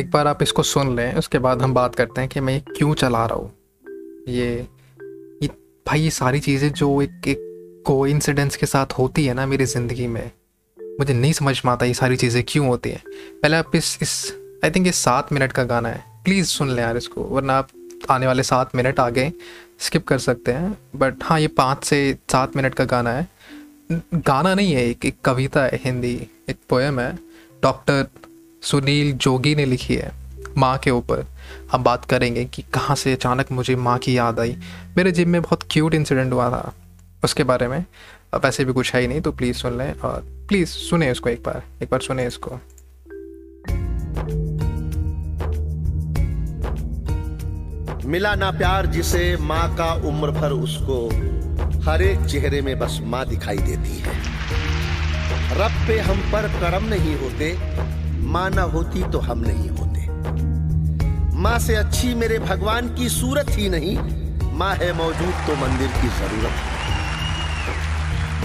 एक बार आप इसको सुन लें, उसके बाद हम बात करते हैं कि मैं ये क्यों चला रहा हूँ। ये ये भाई ये सारी चीज़ें जो एक एक को के साथ होती है ना मेरी ज़िंदगी में, मुझे नहीं समझ में आता ये सारी चीज़ें क्यों होती हैं। पहले आप इस इस आई थिंक ये सात मिनट का गाना है। प्लीज़ सुन लें यार इसको, वरना आप आने वाले सात मिनट आगे स्किप कर सकते हैं। बट हाँ ये पाँच से सात मिनट का गाना है। गाना नहीं है, एक एक कविता है, हिंदी, एक पोएम है। डॉक्टर सुनील जोगी ने लिखी है, माँ के ऊपर। हम बात करेंगे कि कहाँ से अचानक मुझे माँ की याद आई। मेरे जिम में बहुत क्यूट इंसिडेंट हुआ था। उसके बारे में अब ऐसे भी कुछ है ही नहीं तो प्लीज़ सुन लें और प्लीज़ सुने इसको एक बार एक बार सुने इसको। मिला ना प्यार जिसे माँ का उम्र भर उसको हर एक चेहरे में बस माँ दिखाई देती है। रब पे हम पर करम नहीं होते माँ ना होती तो हम नहीं होते। माँ से अच्छी मेरे भगवान की सूरत ही नहीं, माँ है मौजूद तो मंदिर की ज़रूरत।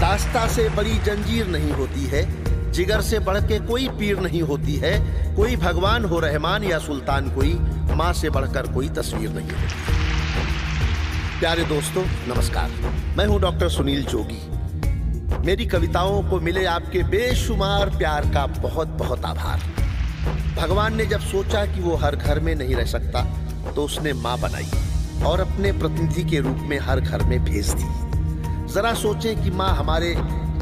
दास्ता से बड़ी जंजीर नहीं होती है, जिगर से बढ़ के कोई पीर नहीं होती है, कोई भगवान हो रहमान या सुल्तान कोई, माँ से बढ़कर कोई तस्वीर नहीं होती। प्यारे दोस्तों, नमस्कार। मैं हूँ डॉक्टर सुनील जोगी। मेरी कविताओं को मिले आपके बेशुमार प्यार का बहुत बहुत आभार। भगवान ने जब सोचा कि वो हर घर में नहीं रह सकता तो उसने माँ बनाई और अपने प्रतिनिधि के रूप में हर घर में भेज दी। जरा सोचें कि माँ हमारे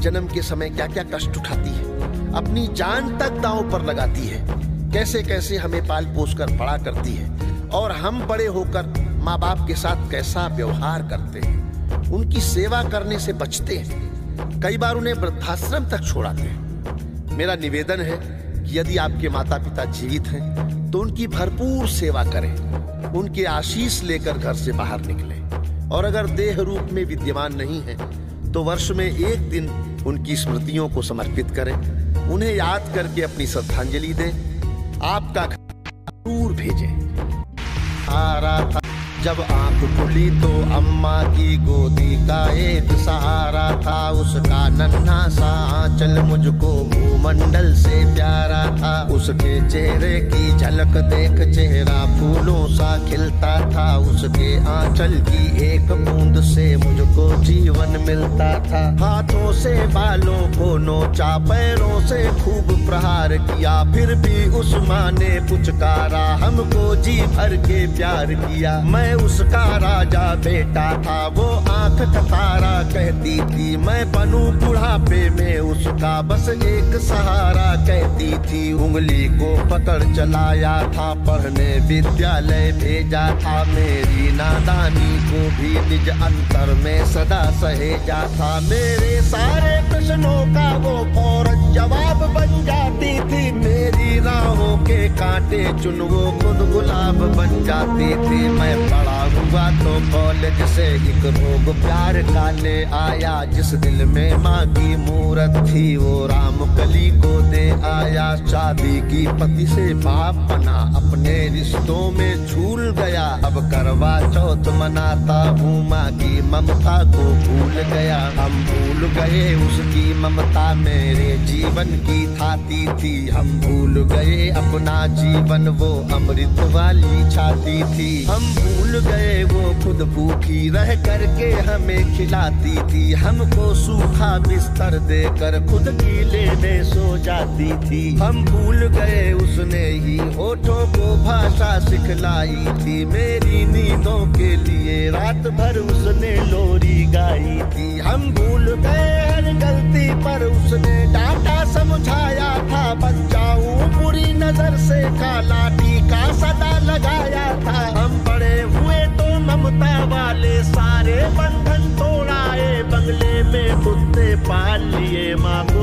जन्म के समय क्या क्या कष्ट उठाती है, अपनी जान तक दांव पर लगाती है कैसे कैसे हमें पाल पोस कर बड़ा करती है, और हम बड़े होकर माँ बाप के साथ कैसा व्यवहार करते हैं, उनकी सेवा करने से बचते हैं। कई बार उन्हें वृद्धाश्रम तक छोड़ाते हैं। मेरा निवेदन है कि यदि आपके माता पिता जीवित हैं तो उनकी भरपूर सेवा करें। उनके आशीष लेकर घर से बाहर निकले। और अगर देह रूप में विद्यमान नहीं है तो वर्ष में एक दिन उनकी स्मृतियों को समर्पित करें। उन्हें याद करके अपनी श्रद्धांजलि दें। आपका जब आँख खुली तो अम्मा की गोदी का एक सहारा था। उसका नन्हा सा आंचल मुझको भूमंडल से प्यारा था। उसके चेहरे की झलक देख चेहरा फूलों सा खिलता था। उसके आंचल की एक बूंद से मुझको जीवन मिलता था। हाथों से, बालों को नोचा, पैरों से खूब प्रहार किया। फिर भी उस माँ ने पुचकारा, हमको जी भर के प्यार किया। मैं उसका राजा बेटा था। वो आँख कतारा कहती थी, मैं बनू बुढ़ापे में उसका बस एक सहारा कहती थी, उंगली को पकड़ चलाया था, पढ़ने विद्यालय भेजा था, मेरी नादानी को भी निज अंतर में सदा सहेजा था। मेरे सारे प्रश्नों का वो फ़ौरन जवाब बन जाती थी, मेरी राहों के कांटे चुन वो खुद गुलाब बन जाती थी। मैं बड़ा हुआ तो कॉलेज से एक रोग प्यार का ले आया, जिस दिल में माँ की मूरत थी, वो राम कली को दे आया, शादी की पति से बाप बना। अपने रिश्तों में झूल गया। अब करवा चौथ मनाता हूँ, माँ की ममता को भूल गया। हम भूल गए उसकी ममता, मेरे जीवन की थाती थी। हम भूल गए अपना जीवन, वो अमृत वाली छाती थी। हम भूल गए वो खुद भूखी रह करके हमें खिलाती थी। हमको सूखा बिस्तर देकर खुद की में सो जाती थी। हम भूल गए उसने ही, होठों को भाषा सिखलाई थी। मेरी नींदों के लिए रात भर उसने लोरी गाई थी। हम भूल गए हर गलती पर उसने डांटा, समझाया था बच्चाऊ बुरी नज़र से काला टीका सदा लगाया था। हम बड़े हुए तो ममता वाले, सारे बंधन तोड़ाए, बंगले में कुत्ते पाल लिए, माँ को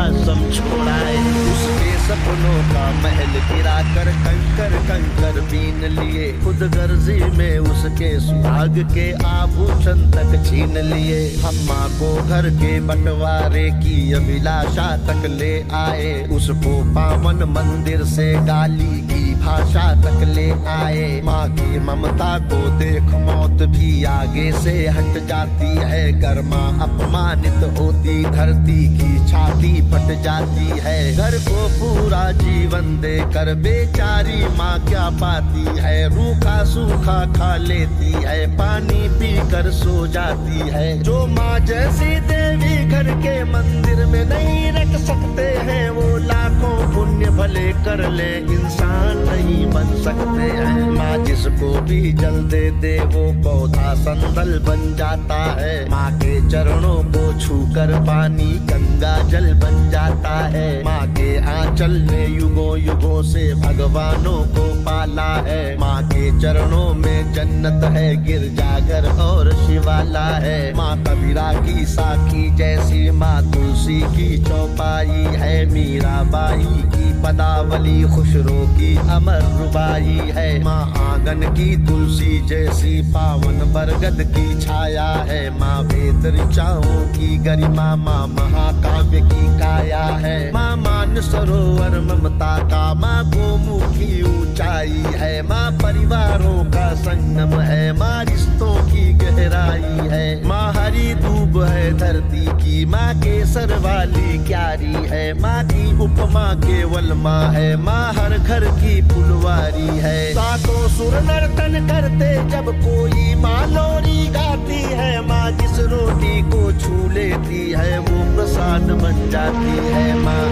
आश्रम छोड़ाए। उसके सपनों का महल गिरा कर कंकर कंकर बीन लिए। खुद गर्जी में उसके सुहाग के आभूषण तक छीन लिए। हम माँ को घर के बंटवारे की अभिलाषा तक ले आए। उसको पावन मंदिर से गाली की भाषा तक ले आए। माँ की ममता को देख मौत भी आगे से हट जाती है। गर्मा अपमानित होती, धरती की छाती फट जाती है। घर को पूरा जीवन दे कर बेचारी माँ क्या पाती है? रूखा सूखा खा लेती है, पानी पी कर सो जाती है। जो माँ जैसी देवी घर के मंदिर में नहीं रख सकते हैं, वो लाखों पुण्य भले कर ले, इंसान नहीं बन सकते हैं। माँ जिसको भी जल दे दे, वो पौधा संदल बन जाता है। माँ के चरणों को छूकर पानी गंगा जल बन जाता है। माँ के आंचल ने युगों युगों से भगवानों को पाला है। माँ के चरणों में जन्नत है, गिरजाघर और शिवाला है। माँ कबीरा की साखी जैसी माँ तुलसी की चौपाई है, मीराबाई की, पदावली खुशरो की, अमर रुबाई है। माँ आँगन की, तुलसी जैसी पावन बरगद की छाया है। माँ वेद ऋचाओं की, गरिमा माँ महाकाव्य की काया है। माँ मान सरोवर ममता का, माँ गोमुखी ऊंचाई है। माँ परिवारों का संगम है, माँ रिश्तों की गहराई है। माँ हरी दूब है, धरती की, माँ केसर वाली क्यारी है। माँ की उपमा केवल माँ है, माँ हर घर की फुलवारी है। सातों सुर नर्तन करते जब कोई माँ लोरी गाती है, माँ जिस रोटी को छू लेती है, वो प्रसाद बन जाती है, माँ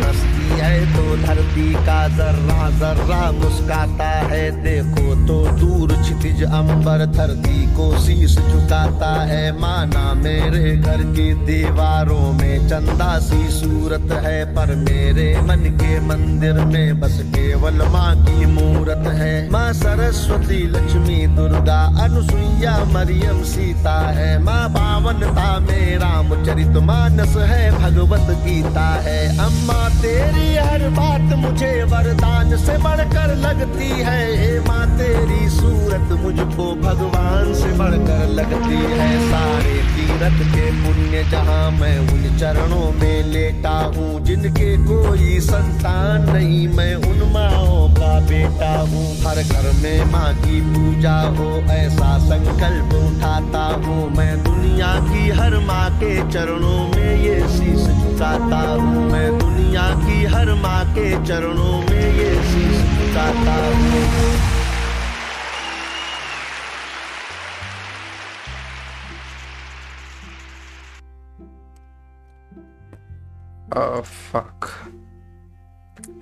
हंसती है तो धरती का जर्रा जर्रा मुस्काता है। देखो तो दूर क्षितिज अंबर धरती को शीश झुकाता है। माना मेरे घर की दीवारों में चंदा सी सूरत है, पर मेरे मन के मंदिर में बस केवल माँ की मूरत है। माँ सरस्वती, लक्ष्मी, दुर्गा, अनुसुईया, मरियम, सीता है। माँ पावनता में रामचरित मानस है, भगवत गीता है। अम्मा, तेरी हर बात मुझे वरदान से बढ़कर लगती है। हे माँ, तेरी सूरत मुझको भगवान से बढ़कर लगती है। सारे तीरथ के पुण्य जहाँ मैं उन चरणों में लेटा हूँ, जिनके कोई संतान नहीं, मैं उन माओ का बेटा हूँ। हर घर में माँ की पूजा हो, ऐसा संकल्प उठाता हूँ। मैं दुनिया की हर माँ के चरणों में ये शीश झुकाता हूँ। मैं दुनिया की हर माँ के चरणों में ये शीश झुकाता हूँ। फक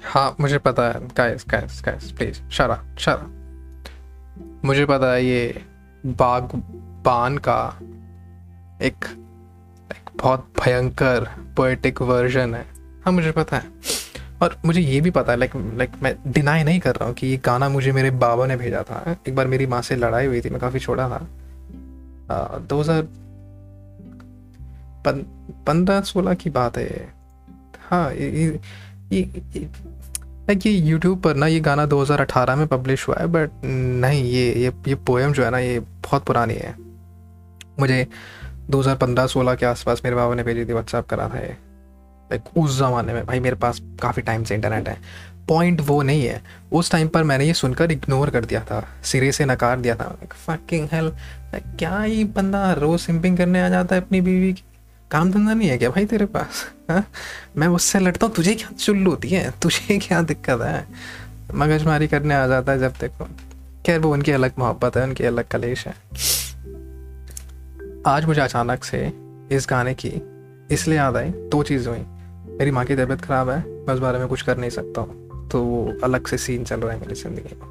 हाँ मुझे पता है। गाइस गाइस गाइस प्लीज़ शरा शरा मुझे पता है ये बागबान का एक एक बहुत भयंकर पोएटिक वर्जन है। हाँ मुझे पता है। और मुझे ये भी पता है लाइक लाइक मैं डिनाई नहीं कर रहा हूँ कि ये गाना मुझे मेरे बाबा ने भेजा था। एक बार मेरी माँ से लड़ाई हुई थी, मैं काफ़ी छोटा था। दो हज़ार पंद्रह सोलह की बात है। हाँ ये ये लाइक ये यूट्यूब पर ना ये गाना 2018 में पब्लिश हुआ है बट नहीं, ये ये ये पोएम जो है ना, ये बहुत पुरानी है। मुझे 2015-16 के आसपास मेरे बाबा ने भेजी थी व्हाट्सएप करा था ये। लाइक उस ज़माने में, भाई मेरे पास काफ़ी टाइम से इंटरनेट है। पॉइंट वो नहीं है। उस टाइम पर मैंने ये सुनकर इग्नोर कर दिया था। सिरे से नकार दिया था। फकिंग हेल क्या ही बंदा रोज सिंपिंग करने आ जाता है अपनी बीवी की? काम धंधा नहीं है क्या भाई तेरे पास? हा? मैं उससे लड़ता हूँ, तुझे क्या चुल्लू होती है? तुझे क्या दिक्कत है? मगजमारी करने आ जाता है जब देखो। खैर, वो उनकी अलग मोहब्बत है, उनकी अलग कलेश है। आज मुझे अचानक से इस गाने की इसलिए याद आई, दो चीज़ हुई। मेरी माँ की तबीयत ख़राब है, मैं उस बारे में कुछ कर नहीं सकता हूँ। तो वो अलग से सीन चल रहा है मेरी ज़िंदगी में।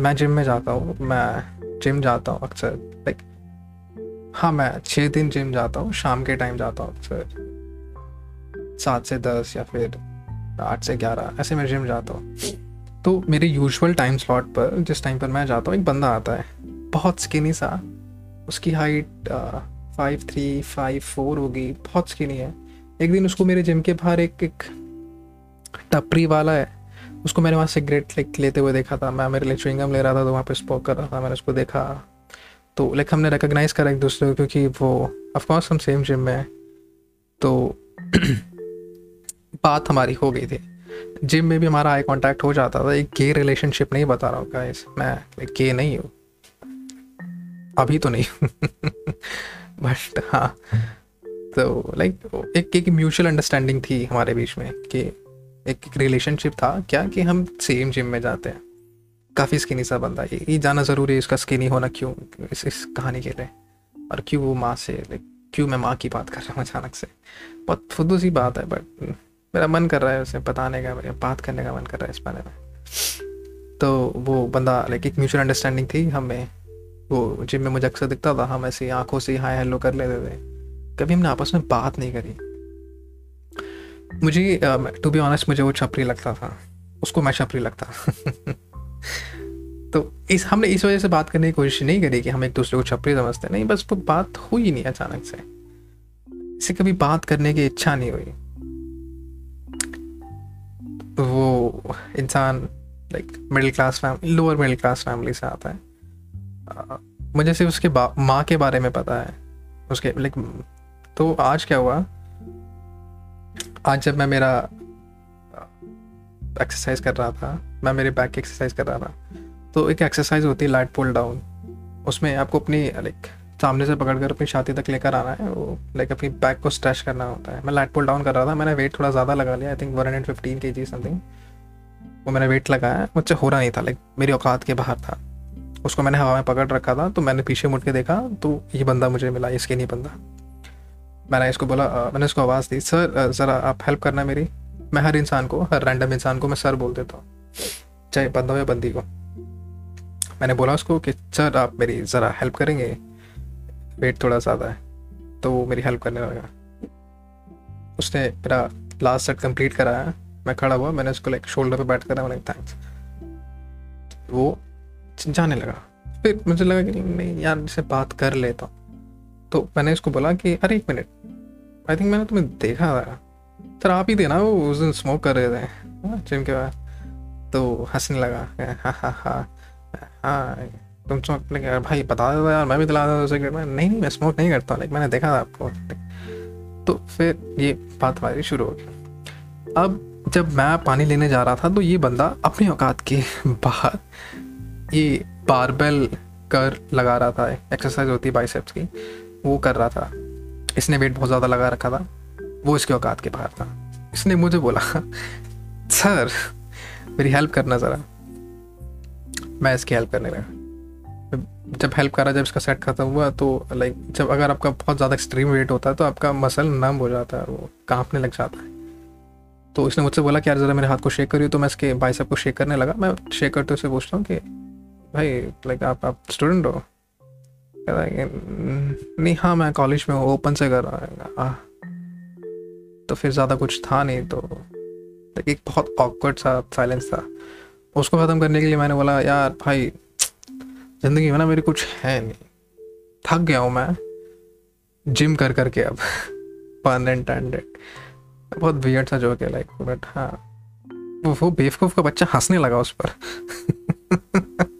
मैं जिम में जाता हूँ, मैं जिम जाता हूँ अक्सर लाइक हाँ मैं छः दिन जिम जाता हूँ, शाम के टाइम जाता हूँ अक्सर। सात से दस या फिर आठ से ग्यारह, ऐसे मैं जिम जाता हूँ। तो मेरे यूजुअल टाइम स्लॉट पर, जिस टाइम पर मैं जाता हूँ, एक बंदा आता है, बहुत स्किनी सा। उसकी height five three five four होगी, बहुत स्किनी है। एक दिन उसको मेरे जिम के बाहर एक एक टपरी वाला है, उसको मैंने वहाँ सिगरेट लाइक लेते हुए देखा था। मैं, मेरे लिए च्विंगम ले रहा था तो वहाँ पे स्पोक कर रहा था, मैंने उसको देखा। तो लाइक हमने रिकोगनाइज़ करा एक दूसरे को क्योंकि वो ऑफकोर्स हम सेम जिम में तो बात हमारी हो गई थी। जिम में भी हमारा आई कांटेक्ट हो जाता था। एक गे रिलेशनशिप नहीं बता रहा हूँ गाइस मैं लाइक गे नहीं हूँ। अभी तो नहीं। बट हाँ। तो लाइक एक एक म्यूचुअल अंडरस्टैंडिंग थी हमारे बीच में कि एक एक रिलेशनशिप था क्या कि हम सेम जिम में जाते हैं। काफ़ी स्किनी सा बंदा, ये ये जाना ज़रूरी है इसका स्किनी होना क्यों, इस इस कहानी के लिए। और क्यों वो माँ से लाइक क्यों मैं माँ की बात कर रहा हूँ अचानक से? बहुत फुद्दू सी बात है बट मेरा मन कर रहा है उसे बताने का बात करने का मन कर रहा है इस बारे में। तो वो बंदा लाइक एक म्यूचुअल अंडरस्टैंडिंग थी हमें। वो जिम में मुझे अक्सर दिखता था, हम ऐसी आँखों से हाई हेलो कर लेते थे। कभी हमने आपस में बात नहीं करी। मुझे टू बी ऑनेस्ट मुझे वो छपरी लगता था। उसको मैं छपरी लगता। तो इस, हमने इस वजह से बात करने की कोशिश नहीं करी कि हम एक दूसरे को छपरी समझते नहीं, बस वो बात हुई नहीं अचानक से। इसे कभी बात करने की इच्छा नहीं हुई। वो इंसान like middle class family lower middle class family से आता है। मुझे सिर्फ़ उसके माँ के बारे में पता है। उसके लाइक तो आज क्या हुआ? आज जब मैं मेरा एक्सरसाइज कर रहा था, मैं मेरे बैक की एक्सरसाइज कर रहा था तो एक एक्सरसाइज होती है लाइट पुल डाउन उसमें आपको अपनी लाइक सामने से पकड़ कर अपनी छाती तक लेकर आना है, वो लाइक अपनी बैक को स्ट्रेच करना होता है। मैं लाइट पुल डाउन कर रहा था, मैंने वेट थोड़ा ज़्यादा लगा लिया I think one hundred fifteen K G something वो मैंने वेट लगाया, मुझसे हो रहा नहीं था लाइक मेरी औकात के बाहर था। उसको मैंने हवा में पकड़ रखा था तो मैंने पीछे मुड़ के देखा तो ये बंदा मुझे मिला इसके नहीं बंदा। मैंने इसको बोला मैंने इसको आवाज़ दी, सर ज़रा आप हेल्प करना मेरी। मैं हर इंसान को, हर रैंडम इंसान को मैं सर बोल देता हूँ, चाहे बंदा या बंदी को। मैंने बोला उसको कि, सर, आप मेरी ज़रा हेल्प करेंगे? वेट थोड़ा ज़्यादा है। तो वो मेरी हेल्प करने लगा। उसने मेरा लास्ट सेट कंप्लीट कराया। मैं खड़ा हुआ, मैंने उसको लाइक शोल्डर पे बैठ कर मैंने थैंक्स वो जाने लगा। फिर मुझे लगा कि नहीं, यार इससे बात कर लेता हूँ। तो मैंने इसको बोला कि अरे एक मिनट। आई थिंक मैंने तुम्हें देखा था। सर आप ही थे ना वो उस दिन स्मोक कर रहे थे। जिम हाँ, के बाद। तो हंसने लगा। हाँ हाँ हाँ हाँ। तुम स्मोक लेके भाई बता देता यार मैं भी दिला देता सिगरेट में नहीं नहीं मैं स्मोक नहीं करता लेकिन मैंने देखा था आपको। तो फिर ये बात हमारी शुरू हो गई। अब जब मैं पानी लेने जा रहा था तो ये बंदा अपनी औकात के बाहर ये बारबेल कर लगा रहा था। एक्सरसाइज होती है बाइसेप्स की। वो कर रहा था। इसने वेट बहुत ज़्यादा लगा रखा था। वो इसके औकात के बाहर था। इसने मुझे बोला, सर, मेरी हेल्प करना ज़रा। मैं इसकी हेल्प करने लगा। जब हेल्प करा, जब इसका सेट खत्म हुआ तो लाइक जब अगर आपका बहुत ज़्यादा एक्सट्रीम वेट होता है तो आपका मसल नम हो जाता है वो कांपने लग जाता। है तो इसने मुझसे बोला कि, यार, ज़रा मेरे हाथ को शेक करिए तो मैं इसके भाई साहब को शेक करने लगा। मैं शेक करते उसे पूछता हूँ कि, भाई लाइक आप आप स्टूडेंट हो? नहीं हाँ मैं कॉलेज में ओपन से कर रहा हूँ। तो फिर ज़्यादा कुछ था नहीं तो एक बहुत ऑकवर्ड सा साइलेंस था। उसको ख़त्म करने के लिए मैंने बोला, यार, भाई, ज़िंदगी में ना मेरी कुछ है नहीं। थक गया हूँ मैं जिम कर करके अब पन इंटेंडेड बहुत वियर्ड सा जोक है लाइक बट हाँ। वो बेवकूफ़ का बच्चा हंसने लगा उस पर।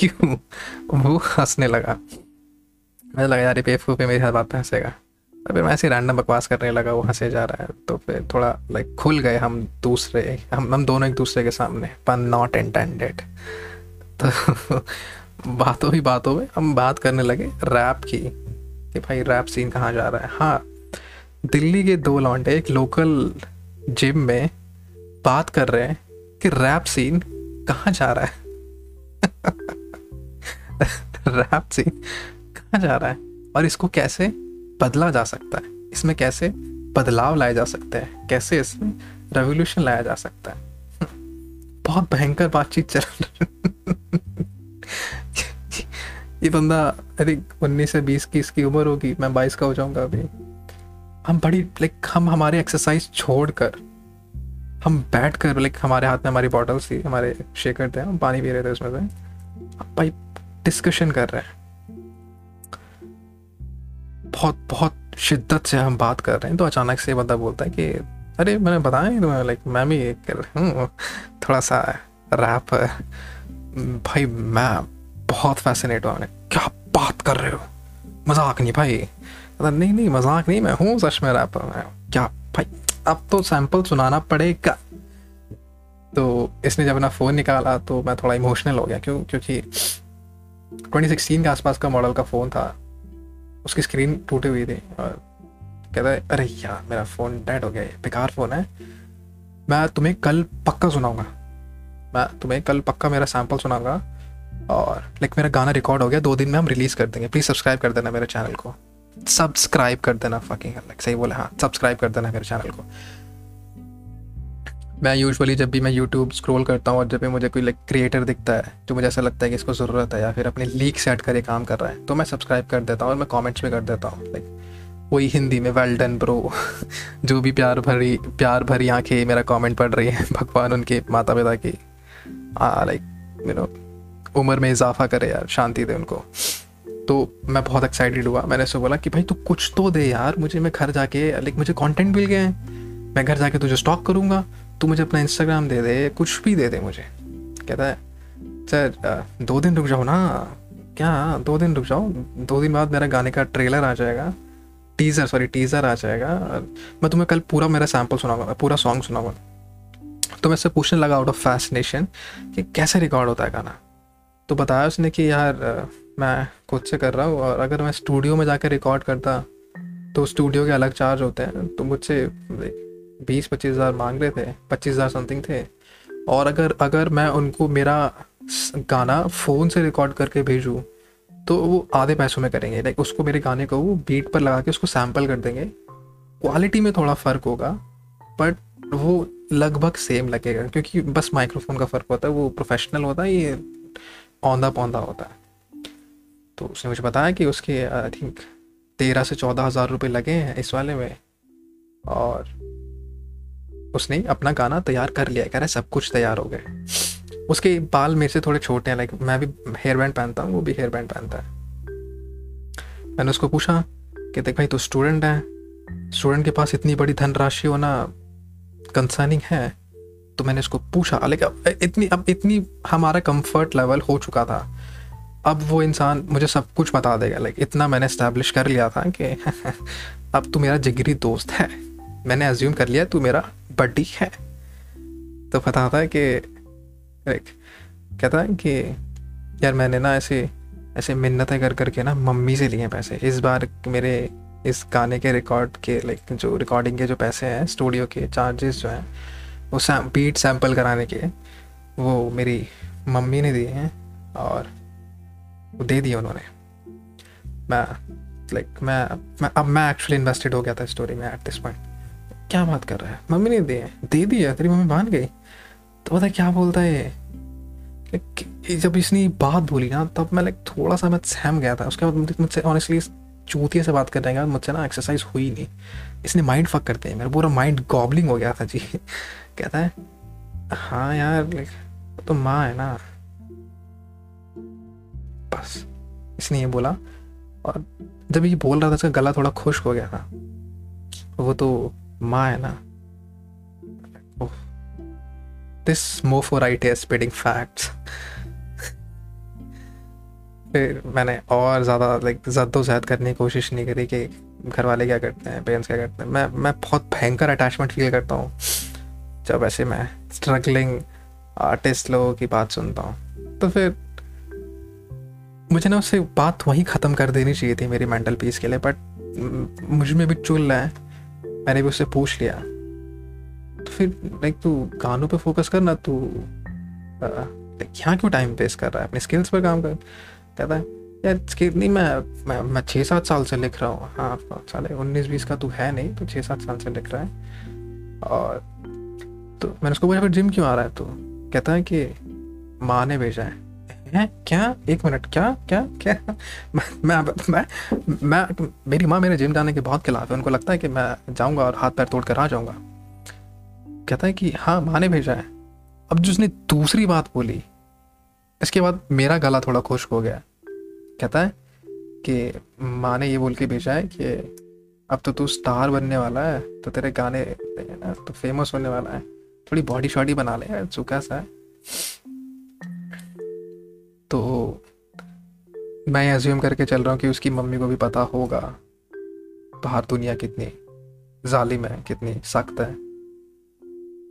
क्यों वो हंसने लगा। मुझे लगा, यार बेवकूफ़ पे मेरी हर बात हंसेगा। तो फिर मैं ऐसे रैंडम बकवास करने लगा, वो हंसे जा रहा है। तो फिर थोड़ा लाइक खुल गए हम दूसरे, हम हम दोनों एक दूसरे के सामने, पर नॉट इंटेंडेड तो बातों ही बातों में हम बात करने लगे रैप की, कि भाई रैप सीन कहाँ जा रहा है? हाँ दिल्ली के दो लौंडे एक लोकल जिम में बात कर रहे हैं कि रैप सीन कहाँ जा रहा है? रैप सीन कहाँ जा रहा है? और इसको कैसे बदला जा सकता है? इसमें कैसे बदलाव लाए जा सकते हैं? कैसे इसमें रेवोल्यूशन लाया जा सकता है? बहुत भयंकर बातचीत चल रही ये बंदा आई थिंक उन्नीस से बीस की इसकी उम्र होगी, मैं बाईस का हो जाऊँगा अभी। हम बड़ी लाइक हम हमारे एक्सरसाइज छोड़कर, हम बैठ कर लाइक हमारे हाथ में हमारी बॉटल्स थी, हमारे शेकर थे, हम पानी पी रहे थे उसमें से। भाई डिस्कशन कर रहे हैं। बहुत बहुत शिद्दत से हम बात कर रहे हैं तो अचानक से बंदा बोलता है कि, अरे, मैंने बताया तुम्हें लाइक मैं भी कर हूँ, थोड़ा सा रैप भाई, मैं बहुत फैसिनेट हुआ क्या बात कर रहे हो? मज़ाक नहीं भाई। नहीं नहीं, मज़ाक नहीं, मैं हूँ सच में रैपर मैं क्या, भाई, अब तो सैंपल सुनाना पड़ेगा। तो इसने जब अपना फ़ोन निकाला तो मैं थोड़ा इमोशनल हो गया, क्यों, क्योंकि 2016 के आसपास का मॉडल का फ़ोन था। उसकी स्क्रीन टूटी हुई थी और कहता है, अरे यार, मेरा फ़ोन डेड हो गया है बेकार फ़ोन है। मैं तुम्हें कल पक्का सुनाऊँगा। मैं तुम्हें कल पक्का मेरा सैंपल सुनाऊँगा और लाइक मेरा गाना रिकॉर्ड हो गया, दो दिन में हम रिलीज़ कर देंगे। प्लीज़ सब्सक्राइब कर देना मेरे चैनल को। सब्सक्राइब कर देना फकिंग लाइक सही बोले हाँ सब्सक्राइब कर देना मेरे चैनल को। मैं यूजुअली जब भी मैं यूट्यूब स्क्रॉल करता हूँ और जब भी मुझे कोई लाइक क्रिएटर दिखता है जो मुझे ऐसा लगता है कि इसको ज़रूरत है या फिर अपने लीक सेट कर काम कर रहा है तो मैं सब्सक्राइब कर देता हूँ और मैं कमेंट्स में कर देता हूँ लाइक वही हिंदी में वेल डन ब्रो जो भी प्यार भरी प्यार भरी आँखें मेरा कमेंट पढ़ रही है, भगवान उनके माता पिता की लाइक यू नो उम्र में इजाफा करे यार, शांति दे उनको। तो मैं बहुत एक्साइटेड हुआ। मैंने उससे बोला कि, भाई, तू कुछ तो दे यार, मुझे, मैं घर जाके लाइक मुझे कंटेंट मिल गया है। मैं घर जाके तुझे स्टॉक करूँगा तू मुझे अपना इंस्टाग्राम दे दे, कुछ भी दे दे मुझे। कहता है, सर दो दिन रुक जाओ ना। क्या? दो दिन रुक जाओ। दो दिन बाद मेरा गाने का ट्रेलर आ जाएगा। टीज़र सॉरी टीज़र आ जाएगा। मैं तुम्हें कल पूरा मेरा सैंपल सुनाऊँगा, पूरा सॉन्ग सुनाऊँगा। तो मैं उससे पूछने लगा आउट ऑफ़ फैसिनेशन कि कैसे रिकॉर्ड होता है गाना? तो बताया उसने कि यार मैं खुद से कर रहा हूँ और अगर मैं स्टूडियो में जाकर रिकॉर्ड करता तो स्टूडियो के अलग चार्ज होते हैं। तो मुझसे बीस पच्चीस हज़ार मांग रहे थे, पच्चीस हज़ार समथिंग थे। और अगर अगर मैं उनको मेरा गाना फ़ोन से रिकॉर्ड करके भेजूँ तो वो आधे पैसों में करेंगे। लाइक उसको मेरे गाने को वो बीट पर लगा के उसको सैंपल कर देंगे। क्वालिटी में थोड़ा फ़र्क होगा बट वो लगभग सेम लगेगा, क्योंकि बस माइक्रोफोन का फ़र्क होता है, वो प्रोफेशनल होता है, ये औंधा पौंधा होता है। तो उसने मुझे बताया कि उसके आई थिंक तेरह से चौदह हज़ार रुपये लगे हैं इस वाले में, और उसने अपना गाना तैयार कर लिया कह रहा है, सब कुछ तैयार हो गए उसके बाल मेरे से थोड़े छोटे हैं लाइक मैं भी हेयर बैंड पहनता हूँ, वो भी हेयर बैंड पहनता है। मैंने उसको पूछा कि देख भाई तो स्टूडेंट है? स्टूडेंट के पास इतनी बड़ी धनराशि होना कंसर्निंग है? तो मैंने उसको पूछा लेकिन इतनी, अब इतनी हमारा कंफर्ट लेवल हो चुका था, अब वो इंसान मुझे सब कुछ बता देगा। लाइक इतना मैंने इस्टेब्लिश कर लिया था कि अब तू मेरा जिगरी दोस्त है। मैंने एज्यूम कर लिया, तू मेरा बड्डी है। तो पता होता है कि कहता है कि, यार मैंने ना ऐसे ऐसे मिन्नतें कर, करके ना मम्मी से लिए पैसे। इस बार मेरे, इस गाने के रिकॉर्ड के लाइक जो रिकॉर्डिंग के जो पैसे हैं स्टूडियो के चार्जेस जो हैं, वो सैम बीट सैंपल कराने के, वो मेरी मम्मी ने दिए हैं और वो दे दिए उन्होंने। मैं लाइक मैं मैं, अब मैं एक्चुअली इन्वेस्टेड हो गया था स्टोरी में एट दिस पॉइंट क्या बात कर रहा है? मम्मी ने दिए दे दिया, तेरी मम्मी मान गई। तो पता क्या बोलता है जब इसने बात बोली ना, तब मैं लाइक थोड़ा सा मैं सहम गया था। उसके बाद मुझसे ऑनेस्टली चूतिया से बात करने के बाद मुझसे ना एक्सरसाइज हुई नहीं। इसने माइंड फक करते हैं मेरा पूरा माइंड गॉबलिंग हो गया था, जी। कहता है हाँ यार लाइक तो माँ है ना। बस, इसने ये बोला। और जब ये बोल रहा था, उसका गला थोड़ा खुश्क हो गया था। वो तो माँ है ना दिस मोफोराइट is स्पीडिंग फैक्ट्स फिर मैंने और ज़्यादा लाइक जद्दोजहद करने की कोशिश नहीं करी कि घर वाले क्या करते हैं पेरेंट्स क्या करते हैं। मैं मैं बहुत भयंकर अटैचमेंट फील करता हूँ। जब ऐसे मैं स्ट्रगलिंग आर्टिस्ट लोगों की बात सुनता हूँ। तो फिर मुझे ना उससे बात वहीं ख़त्म कर देनी चाहिए थी मेरी मेंटल पीस के लिए बट मुझमें भी चुल है। मैंने भी उससे पूछ लिया। तो फिर लाइक तू गानों पे फोकस कर ना तू यहाँ क्यों टाइम वेस्ट कर रहा है? अपने स्किल्स पर काम कर। कहता है, यार स्किल नहीं, मैं मैं मैं छः सात साल से लिख रहा हूँ। हाँ साले उन्नीस बीस का तू है नहीं तो छः सात साल से लिख रहा है। और तो मैंने उसको पूछा फिर जिम क्यों आ रहा है तू? कहता है कि, माँ ने भेजा है। हैं? क्या? एक मिनट क्या? क्या? क्या? मैं मैं मैं, मेरी माँ मेरे जिम जाने के बहुत खिलाफ है। उनको लगता है कि मैं जाऊँगा और हाथ पैर तोड़ कर आ जाऊँगा। कहता है कि हाँ माँ ने भेजा है। अब जो उसने दूसरी बात बोली इसके बाद मेरा गला थोड़ा खुश्क हो गया। कहता है कि माँ ने ये बोल के भेजा है कि अब तो तू स्टार बनने वाला है तो तेरे गाने ना तो फ़ेमस होने वाला है। थोड़ी बॉडी शॉडी बना ले चुका सा है। तो मैं एज्यूम करके चल रहा हूँ कि उसकी मम्मी को भी पता होगा बाहर दुनिया कितनी जालिम है, कितनी सख्त है।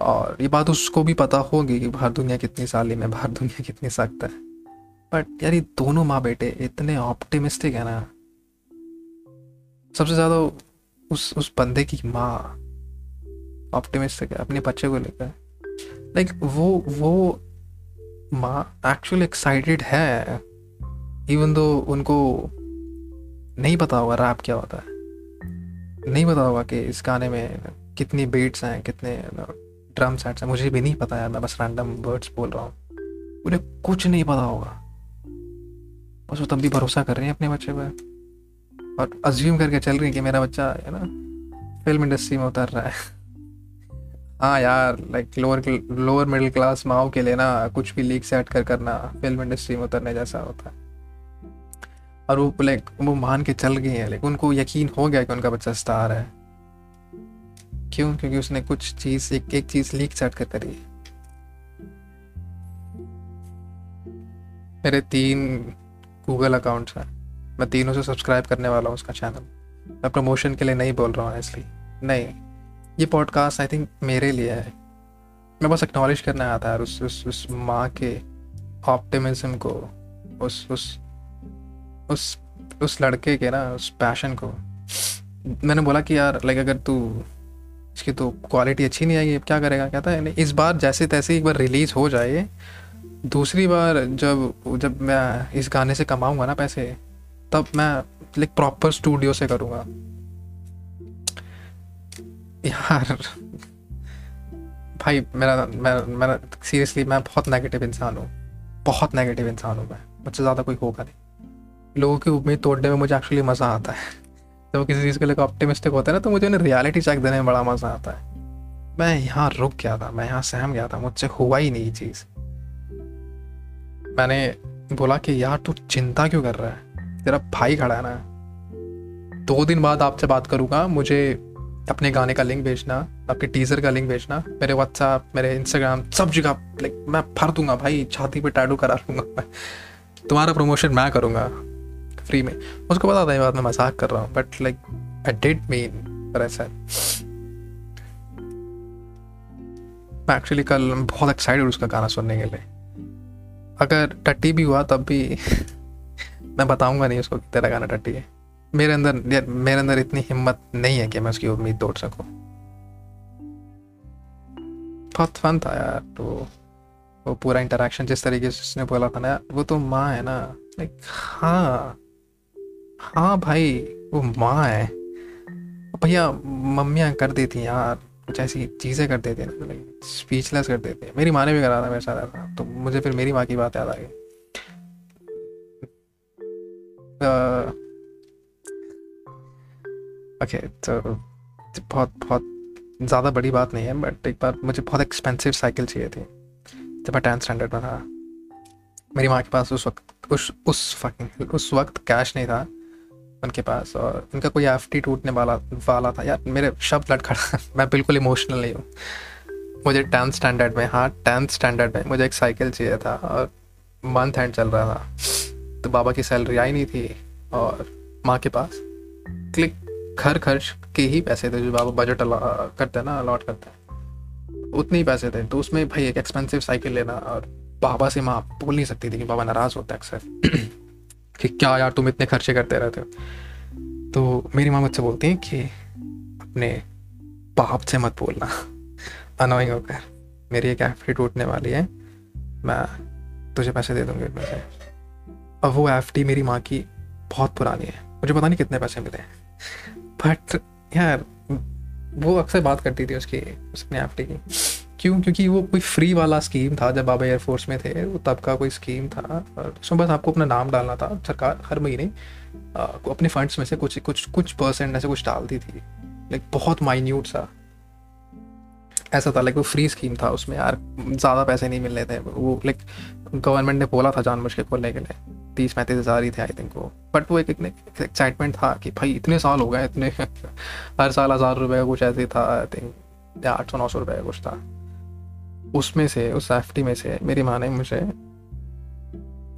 और ये बात उसको भी पता होगी कि बाहर दुनिया कितनी साली में बाहर दुनिया कितनी सख्त है। बट यार ये दोनों माँ बेटे इतने ऑप्टिमिस्टिक है ना। सबसे ज़्यादा उस उस बंदे की माँ ऑप्टिमिस्टिक है, अपने बच्चे को लेकर। लाइक वो वो माँ एक्चुअली एक्साइटेड है इवन दो उनको नहीं पता होगा रैप क्या होता है। नहीं पता होगा कि इस गाने में कितनी बीट्स हैं, कितने ड्रम सेट्स हैं। मुझे भी नहीं पता है मैं बस रैंडम वर्ड्स बोल रहा हूँ। उन्हें कुछ नहीं पता होगा। बस वो तब भी भरोसा कर रहे हैं अपने बच्चे पर और अज्यूम करके चल रही है कि मेरा बच्चा है ना फ़िल्म इंडस्ट्री में उतर रहा है। हाँ यार like lower lower middle class माओ के लिए ना कुछ भी लीक सेट कर करना फ़िल्म इंडस्ट्री में उतरने जैसा होता है। और वो लाइक वो मान के चल गई है लाइक उनको यकीन हो गया कि उनका बच्चा स्टार है। क्यों? क्योंकि उसने कुछ चीज़, एक एक चीज़ लीक सेट कर करी है। मेरे तीन गूगल अकाउंट्स हैं। मैं तीनों से सब्सक्राइब करने वाला हूँ उसका चैनल मैं प्रमोशन के लिए नहीं बोल रहा हूँ इसलिए नहीं। ये पॉडकास्ट आई थिंक मेरे लिए है। मैं बस एक्नॉलेज करना आया था उस उस उस माँ के ऑप्टिमिज्म को, उस उस उस उस लड़के के ना, उस पैशन को। मैंने बोला कि यार लाइक अगर तू, इसकी तो क्वालिटी अच्छी नहीं आएगी, अब क्या करेगा? कहता है इस बार जैसे तैसे एक बार रिलीज़ हो जाए। दूसरी बार जब जब मैं इस गाने से कमाऊँगा ना पैसे, तब मैं लाइक प्रॉपर स्टूडियो से करूँगा। यार, भाई मेरा, मैं मेरा सीरियसली मैं बहुत नेगेटिव इंसान हूँ। बहुत नेगेटिव इंसान हूँ मैं। मुझसे ज़्यादा कोई होगा नहीं। लोगों की उम्मीद तोड़ने में मुझे एक्चुअली मज़ा आता है। जब किसी चीज़ के लिए ऑप्टिमिस्टिक होता है ना तो मुझे उन्हें रियलिटी चेक देने में बड़ा मज़ा आता है। मैं यहाँ रुक गया था, मैं यहाँ सहम गया था, मुझसे हुआ ही नहीं चीज़। मैंने बोला कि यार, तू चिंता क्यों कर रहा है? तेरा भाई खड़ा है ना। दो दिन बाद आपसे बात करूँगा, मुझे अपने गाने का लिंक भेजना, आपके टीजर का लिंक भेजना, मेरे व्हाट्सएप मेरे इंस्टाग्राम सब जगह लाइक मैं भर दूँगा भाई, छाती पे टैटू करा लूँगा मैं। तुम्हारा प्रमोशन मैं करूँगा फ्री में। उसको पता था ये बात मैं मज़ाक कर रहा हूँ but like I did mean पर ऐसा मैं एक्चुअली कल बहुत एक्साइटेड उसका गाना सुनने के लिए। अगर टट्टी भी हुआ, तब भी मैं बताऊँगा नहीं उसको तेरा गाना टट्टी है। मेरे अंदर मेरे अंदर इतनी हिम्मत नहीं है कि मैं उसकी उम्मीद तोड़ सकूँ। बहुत फन था यार तो वो पूरा इंटरेक्शन जिस तरीके से उसने बोला था ना, वो तो माँ है ना। लाइक हाँ हाँ भाई, वो माँ है। भैया, मम्मियाँ कर देती यार, कुछ ऐसी चीज़ें कर देती हैं लाइक स्पीचलेस कर देती है। मेरी माँ ने भी करा था मेरे साथ ऐसा तो मुझे फिर मेरी माँ की बात याद आ गई। ओके तो बहुत बहुत ज़्यादा बड़ी बात नहीं है बट एक बार मुझे बहुत एक्सपेंसिव साइकिल चाहिए थी, जब मैं टेंथ स्टैंडर्ड में था। मेरी माँ के पास उस वक्त, उस उस फकिंग उस वक्त कैश नहीं था उनके पास, और उनका कोई एफटी टूटने वाला वाला था। यार, मेरे शब्द लटखड़ा मैं बिल्कुल इमोशनल नहीं हूँ। मुझे टेंथ स्टैंडर्ड में हाँ टेंथ स्टैंडर्ड में मुझे एक साइकिल चाहिए था, और मंथ एंड चल रहा था। तो बाबा की सैलरी आई नहीं थी, और माँ के पास क्लिक घर खर्च के ही पैसे थे जो बाबा बजट करते हैं ना अलॉट करते हैं। उतने ही पैसे थे। तो उसमें भाई एक एक्सपेंसिव साइकिल लेना और बाबा से माँ बोल नहीं सकती थी कि बाबा नाराज़ होता है अक्सर। कि क्या यार तुम इतने खर्चे करते रहते हो? तो मेरी माँ मुझसे बोलती हैं कि अपने बाप से मत बोलना। अनोइंग होकर। मेरी एक एफ़ टूटने वाली है। मैं तुझे पैसे दे दूँगी पैसे और वो एफ़ मेरी माँ की बहुत पुरानी है। मुझे पता नहीं कितने पैसे मिले बट यार, वो अक्सर बात करती थी उसकी, उसने एफ़ की क्यों? क्योंकि वो कोई फ्री वाला स्कीम था जब बाबा एयरफोर्स में थे, वो तब का कोई स्कीम था। और उसमें बस आपको अपना नाम डालना था, सरकार हर महीने अपने फंड्स में से कुछ कुछ कुछ परसेंट ऐसे कुछ डालती थी। लाइक बहुत माइन्यूट सा। ऐसा था लाइक वो फ्री स्कीम था उसमें। यार, ज़्यादा पैसे नहीं मिल रहे थे। वो लाइक गवर्नमेंट ने बोला था जान के खोलने के लिए। तीस पैंतीस हज़ार ही थे आई थिंक वो। बट वो एक एक्साइटमेंट था कि भाई, इतने साल हो गए, इतने हर साल हज़ार रुपये का कुछ ऐसे था आई थिंक या आठ सौ, नौ सौ रुपये का कुछ था। उसमें से, उस एफ़ में से, मेरी माँ ने मुझे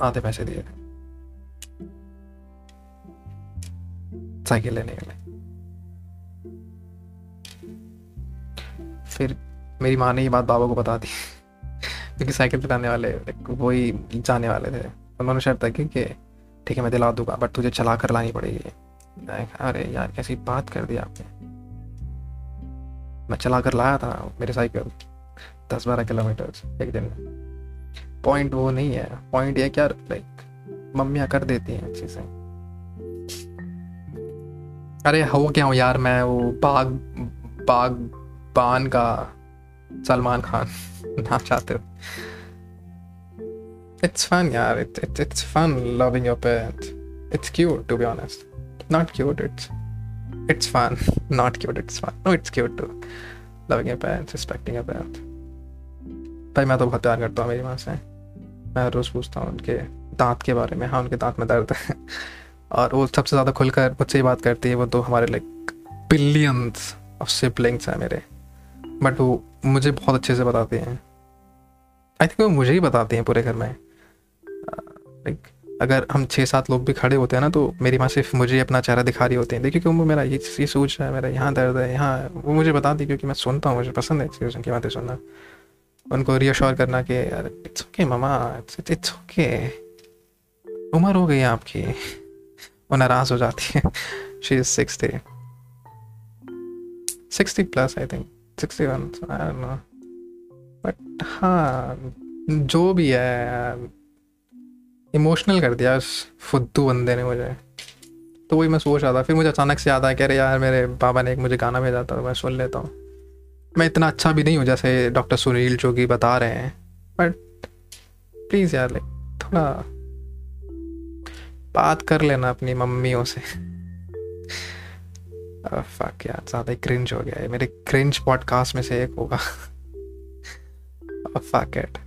आधे पैसे दिए। थे साइकिल लेने के लिए। फिर मेरी माँ ने ये बात बाबा को बता दी, क्योंकि साइकिल चलाने वाले वही जाने वाले थे। उन्होंने शर्त रखी कि, ठीक है, मैं दिला दूँगा बट तुझे चला कर लानी पड़ेगी। अरे यार, कैसी बात कर दी आपने। मैं चला कर लाया था, मेरी साइकिल, दस बारह किलोमीटर एक दिन में। पॉइंट वो नहीं है पॉइंट ये क्या लाइक मम्मियाँ कर देती हैं चीज़ें अरे, हो क्या हूँ यार, मैं वो बाग बाग, बान का सलमान खान, नाम चाहते हो। It's fun, yeah. It, it, it's fun loving your parents. It's cute, to be honest. Not cute, it's it's fun. Not cute, it's fun. No, it's cute too. Loving your parents, respecting your parents. भाई मैं तो बहुत प्यार करता हूँ मेरी माँ से मैं रोज़ पूछता हूँ उनके दांत के बारे में हाँ उनके दांत में दर्द है और वो सबसे ज़्यादा खुलकर मुझसे ही बात करती है वो तो हमारे लाइक बिलियंस ऑफ़ सिबलिंग्स हैं मेरे बट वो मुझे बहुत अच्छे से बताते हैं आई थिंक वो मुझे ही बताते हैं पूरे घर में लाइक अगर हम छः सात लोग भी खड़े होते हैं ना तो मेरी माँ सिर्फ़ मुझे अपना चेहरा दिखा रही होती है। देखिए क्यों मेरा ये ये सोच है, मेरा यहाँ दर्द है, यहाँ, वो मुझे बताती क्योंकि मैं सुनता हूँ, मुझे पसंद है चीज़ों की बातें सुनना। उनको रियश्योर करना कि it's okay mama it's it's okay उम्र हो गई आपकी, वो नाराज़ हो जाती है। She is sixty sixty plus I think sixty one but हाँ जो भी है इमोशनल कर दिया उस फुद्दू बंदे ने मुझे। तो वही मैं सोच रहा था फिर मुझे अचानक से याद आया कि अरे यार, मेरे बाबा ने एक मुझे गाना भेजा था तो मैं सुन लेता हूँ। मैं इतना अच्छा भी नहीं हूँ जैसे डॉक्टर सुनील जोगी बता रहे हैं बट प्लीज़ यार लाइक थोड़ा बात कर लेना अपनी मम्मियों से। फक यार, ज़्यादा ही क्रिंज हो गया है मेरे क्रिंज पॉडकास्ट में से एक होगा। Fuck it